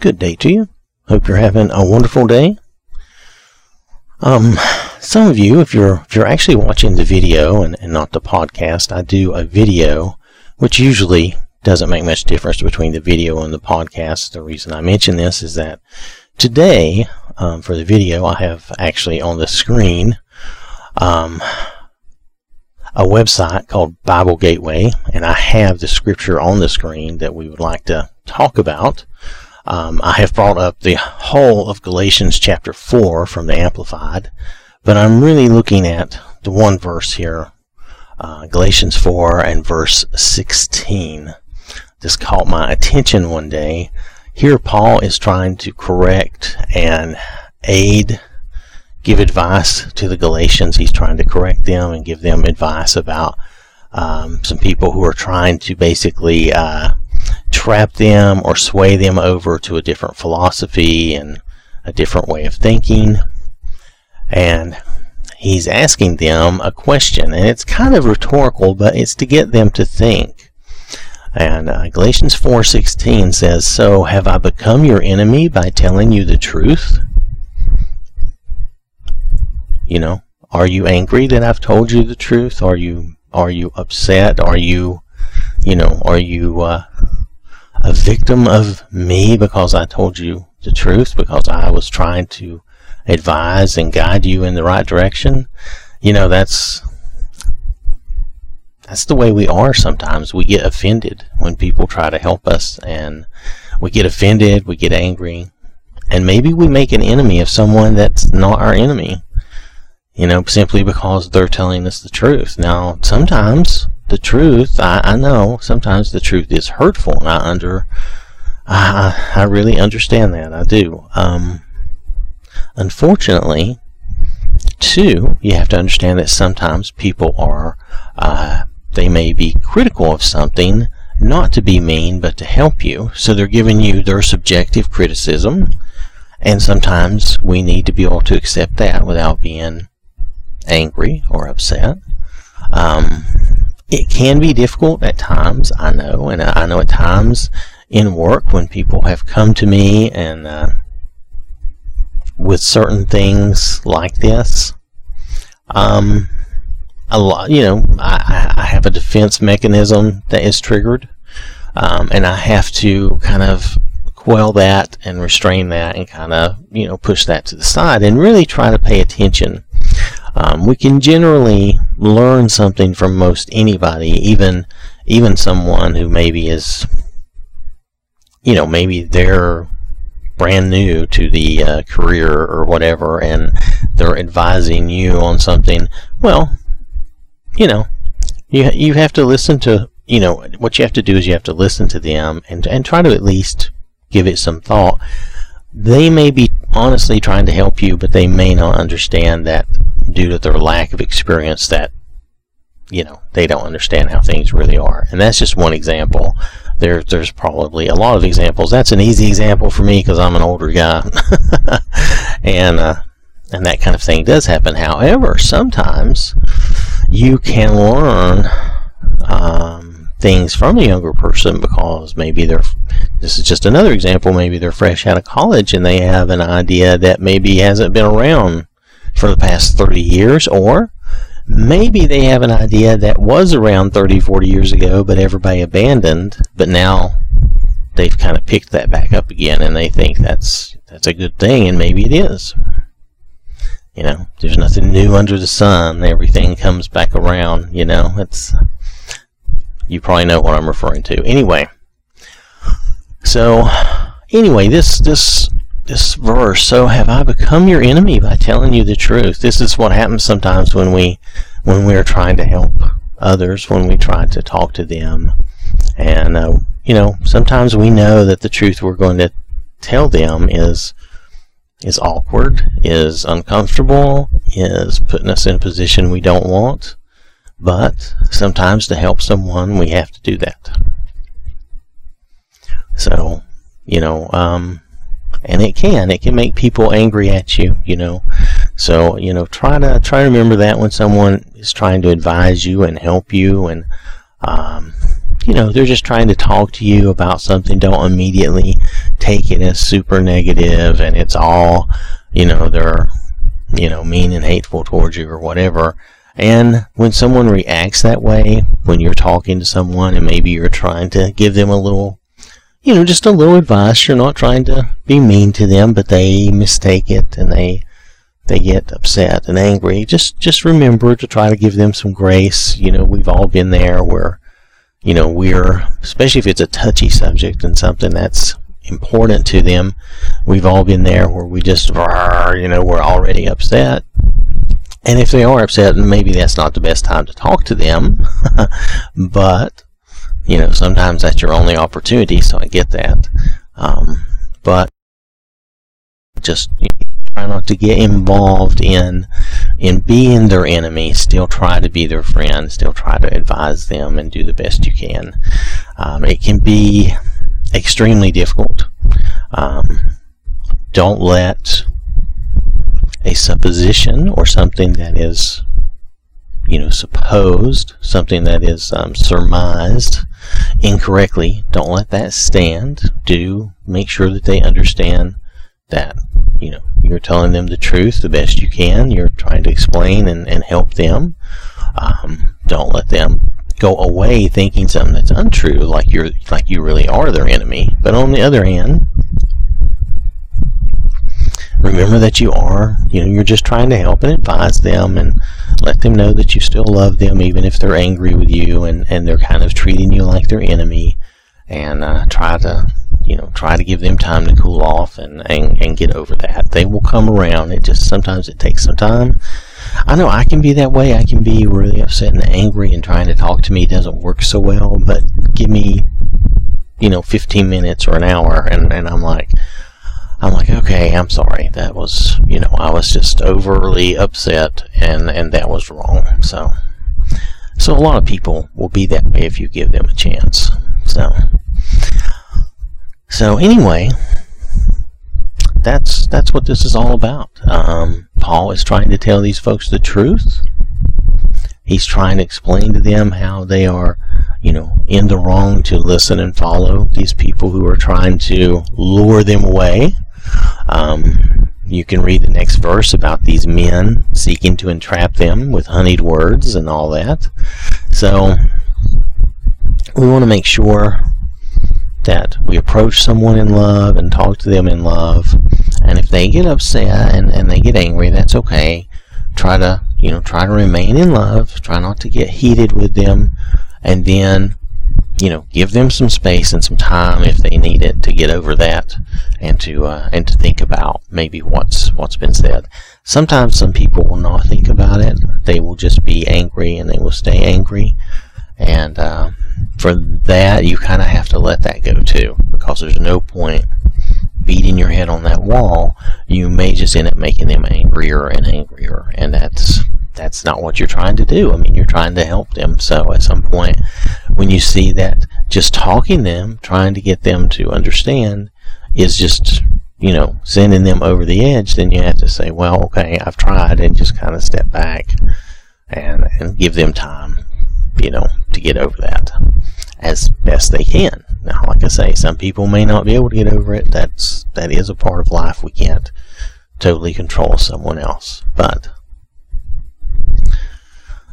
Good day to you. Hope you're having a wonderful day. Um, some of you, if you're if you're actually watching the video and, and not the podcast, I do a video, which usually doesn't make much difference between the video and the podcast. The reason I mention this is that today, um, for the video, I have actually on the screen um, a website called Bible Gateway, and I have the scripture on the screen that we would like to talk about. Um, I have brought up the whole of Galatians chapter 4 from the Amplified, but I'm really looking at the one verse here, uh, Galatians 4 and verse 16. This caught my attention one day. Here, Paul is trying to correct and aid give advice to the Galatians. He's trying to correct them and give them advice about um, some people who are trying to basically uh, trap them or sway them over to a different philosophy and a different way of thinking. And he's asking them a question, and it's kind of rhetorical, but it's to get them to think. And uh, Galatians 4:16 says, "So have I become your enemy by telling you the truth?" You know, are you angry that I've told you the truth? Are you are you upset? Are you, you know, are you uh, a victim of me because I told you the truth? Because I was trying to advise and guide you in the right direction? You know, that's that's the way we are sometimes. We get offended when people try to help us and we get offended, we get angry, and maybe we make an enemy of someone that's not our enemy you know, simply because they're telling us the truth. Now, sometimes the truth, I, I know, sometimes the truth is hurtful, and I under, I, I really understand that. I do. Um, unfortunately, too, you have to understand that sometimes people are, uh, they may be critical of something, not to be mean, but to help you. So they're giving you their subjective criticism, and sometimes we need to be able to accept that without being angry or upset. Um, it can be difficult at times, I know, and I know at times in work when people have come to me and uh, with certain things like this. Um, a lot, you know, I, I have a defense mechanism that is triggered, um, and I have to kind of quell that and restrain that and kind of, you know, push that to the side and really try to pay attention um, we can generally learn something from most anybody, even even someone who maybe is, you know, maybe they're brand new to the uh, career or whatever, and they're advising you on something. Well, you know, you you have to listen to you know what you have to do is you have to listen to them and and try to at least give it some thought. They may be honestly trying to help you, but they may not understand that due to their lack of experience that you know they don't understand how things really are. And that's just one example. There there's probably a lot of examples. That's an easy example for me because i'm an older guy. And uh, and that kind of thing does happen. However sometimes you can learn um, things from a younger person because maybe they're this is just another example maybe they're fresh out of college and they have an idea that maybe hasn't been around for the past 30 years, or maybe they have an idea that was around 30, 40 years ago, but everybody abandoned, but now they've kind of picked that back up again and they think that's that's a good thing and maybe it is. You know, there's nothing new under the sun. Everything comes back around, you know. It's you probably know what I'm referring to. Anyway, so anyway, this this this verse, so have I become your enemy by telling you the truth? This is what happens sometimes when we when we are trying to help others, when we try to talk to them. And uh, you know, sometimes we know that the truth we're going to tell them is is awkward, is uncomfortable, is putting us in a position we don't want. But sometimes to help someone, we have to do that. So, you know, um, and it can it can make people angry at you you know so you know try to try to remember that when someone is trying to advise you and help you and um, you know they're just trying to talk to you about something don't immediately take it as super negative and it's all, you know, they're, you know, mean and hateful towards you or whatever. And when someone reacts that way, when you're talking to someone and maybe you're trying to give them a little, you know, just a little advice, you're not trying to be mean to them, but they mistake it and they they get upset and angry, just just remember to try to give them some grace. You know, we've all been there where, you know, we're especially if it's a touchy subject and something that's important to them. We've all been there where we just, you know, we're already upset. And if they are upset, maybe that's not the best time to talk to them. but, you know, sometimes that's your only opportunity, so I get that. Um, but just you know, try not to get involved in in being their enemy. Still try to be their friend. Still try to advise them and do the best you can. Um, it can be extremely difficult. Um, don't let a supposition or something that is, you know, supposed, something that is um, surmised incorrectly, don't let that stand. Do make sure that they understand that, you know, you're telling them the truth the best you can. You're trying to explain and, and help them. Um, don't let them go away thinking something that's untrue, like you're like you really are their enemy. But on the other hand, remember that you are, you know, you're just trying to help and advise them and let them know that you still love them even if they're angry with you and, and they're kind of treating you like their enemy and uh, try to you know try to give them time to cool off and, and and get over that they will come around it just sometimes it takes some time I know I can be that way. I can be really upset and angry, and trying to talk to me doesn't work so well. But give me, you know, 15 minutes or an hour, and, and I'm like, I'm like, okay, I'm sorry. That was, you know, I was just overly upset, and and that was wrong. So, so a lot of people will be that way if you give them a chance. So, so anyway, that's that's what this is all about. Um, Paul is trying to tell these folks the truth. He's trying to explain to them how they are, you know, in the wrong to listen and follow these people who are trying to lure them away. Um, you can read the next verse about these men seeking to entrap them with honeyed words and all that. So we want to make sure that we approach someone in love and talk to them in love. And if they get upset and, and they get angry, that's okay. Try to, you know, try to remain in love. Try not to get heated with them. And then, you know, give them some space and some time if they need it to get over that and to, uh, and to think about maybe what's, what's been said. Sometimes some people will not think about it. They will just be angry and they will stay angry. And, uh, for that, you kind of have to let that go too, because there's no point beating your head on that wall. You may just end up making them angrier and angrier, and that's that's not what you're trying to do. I mean, you're trying to help them. So at some point, when you see that just talking them, trying to get them to understand, is just you know sending them over the edge, then you have to say, well, okay, I've tried, and just kind of step back and and give them time you know, to get over that as best they can. Now, like I say, some people may not be able to get over it. That's that is a part of life. We can't totally control someone else. But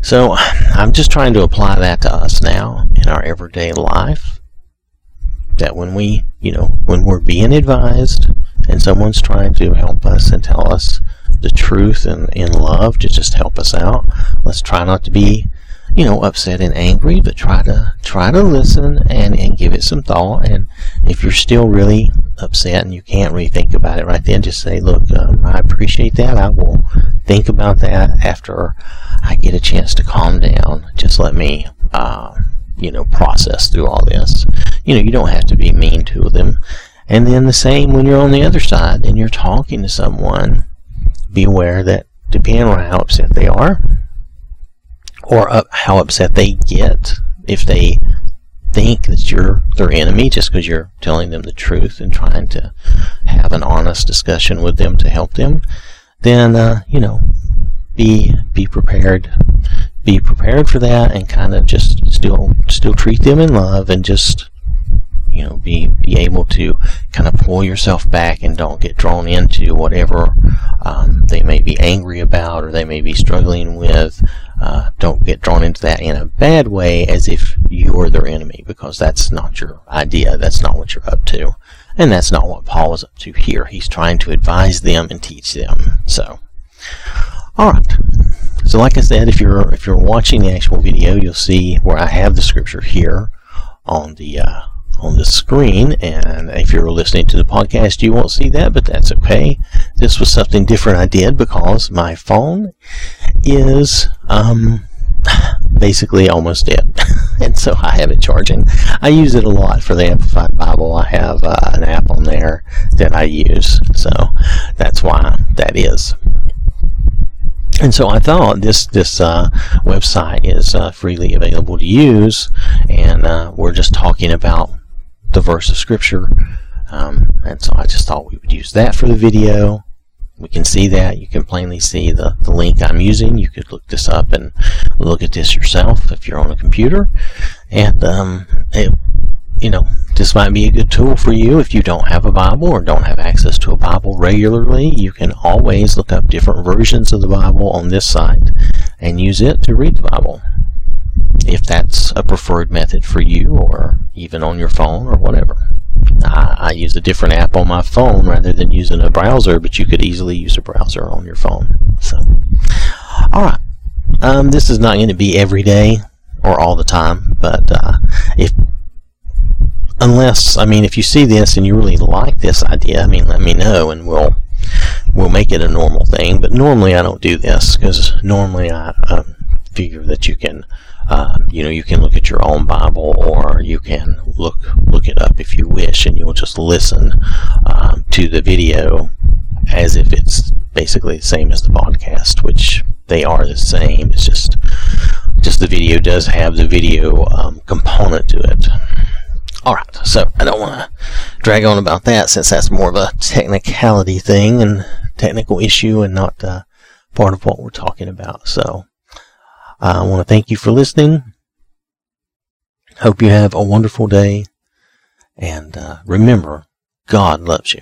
so I'm just trying to apply that to us now in our everyday life. That when we, you know, when we're being advised and someone's trying to help us and tell us the truth and in love to just help us out, let's try not to be you know, upset and angry, but try to try to listen and, and give it some thought. And if you're still really upset and you can't really think about it right then, just say, look, um, I appreciate that. I will think about that after I get a chance to calm down. Just let me, uh, you know, process through all this. You know, you don't have to be mean to them. And then the same when you're on the other side and you're talking to someone, be aware that depending on how upset they are, or uh, how upset they get if they think that you're their enemy just because you're telling them the truth and trying to have an honest discussion with them to help them, then uh, you know, be be prepared, be prepared for that, and kind of just still still treat them in love and just you know, be, be able to kind of pull yourself back and don't get drawn into whatever um, they may be angry about or they may be struggling with. Uh, don't get drawn into that in a bad way as if you're their enemy because that's not your idea. That's not what you're up to. And that's not what Paul is up to here. He's trying to advise them and teach them. So, alright. So like I said, if you're if you're watching the actual video, you'll see where I have the scripture here on the uh, on the screen. And if you're listening to the podcast, you won't see that, but that's okay. This was something different I did because my phone is um, basically almost dead. and so I have it charging. I use it a lot for the Amplified Bible. I have uh, an app on there that I use. So that's why that is. And so I thought this this uh, website is uh, freely available to use, and uh, we're just talking about the verse of scripture. Um, and so I just thought we would use that for the video. We can see that. You can plainly see the, the link I'm using. You could look this up and look at this yourself if you're on a computer. And um, it you know, this might be a good tool for you if you don't have a Bible or don't have access to a Bible regularly. You can always look up different versions of the Bible on this site and use it to read the Bible. If that's a preferred method for you or even on your phone or whatever. I, I use a different app on my phone rather than using a browser, but you could easily use a browser on your phone. So, alright. Um, this is not going to be every day or all the time, but uh, if unless I mean, if you see this and you really like this idea, I mean, let me know and we'll we'll make it a normal thing. But normally I don't do this because normally I, I, figure that you can. Uh, you know, you can look at your own Bible, or you can look look it up if you wish, and you'll just listen um, to the video as if it's basically the same as the podcast, which they are the same. It's just just the video does have the video um, component to it. Alright, so I don't want to drag on about that since that's more of a technicality thing and technical issue and not uh, part of what we're talking about. So I want to thank you for listening. Hope you have a wonderful day. And uh, remember, God loves you.